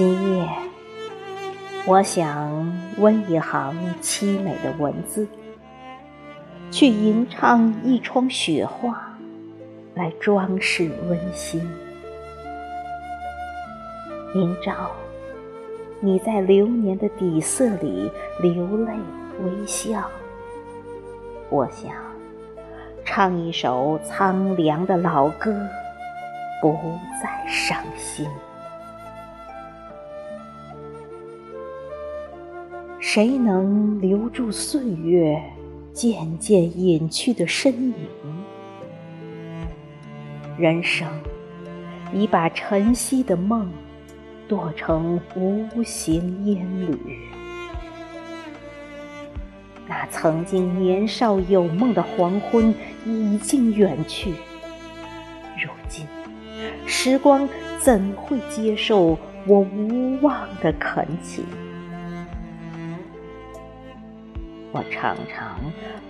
今夜，我想温一行凄美的文字，去吟唱一窗雪花，来装饰温馨。明朝，你在流年的底色里流泪微笑，我想唱一首苍凉的老歌，不再伤心。谁能留住岁月渐渐隐去的身影？人生已把晨曦的梦剁成无形烟缕。那曾经年少有梦的黄昏已经远去，如今时光怎会接受我无望的恳请？我常常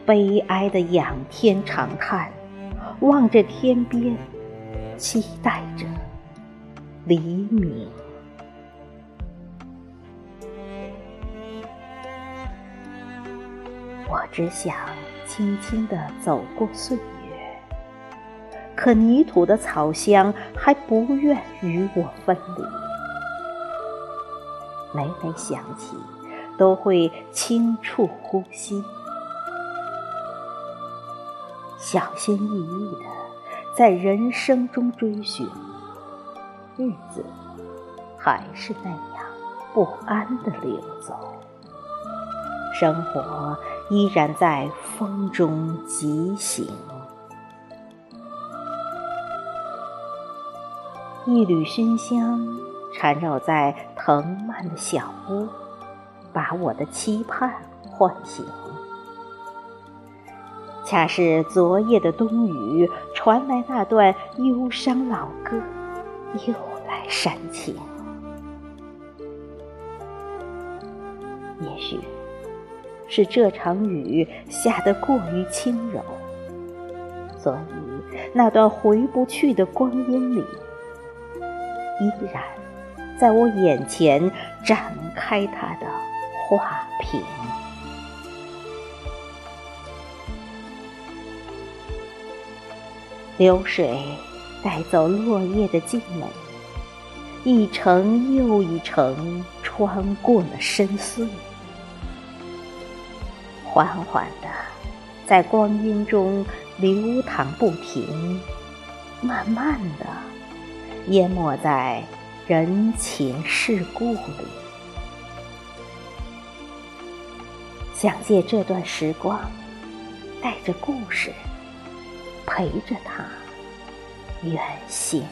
悲哀的仰天长叹，望着天边，期待着黎明。我只想轻轻地走过岁月，可泥土的草香还不愿与我分离。每每想起。都会轻触呼吸，小心翼翼的在人生中追寻，日子还是那样不安的流走，生活依然在风中疾行。一缕熏香缠绕在藤蔓的小屋。把我的期盼唤醒，恰是昨夜的冬雨传来那段忧伤老歌，又来煽情。也许是这场雨下得过于轻柔，所以那段回不去的光阴里，依然在我眼前展开它的。画屏，流水带走落叶的静美，一程又一程穿过了深邃，缓缓的在光阴中流淌不停，慢慢的淹没在人情世故里。想借这段时光，带着故事，陪着他远行。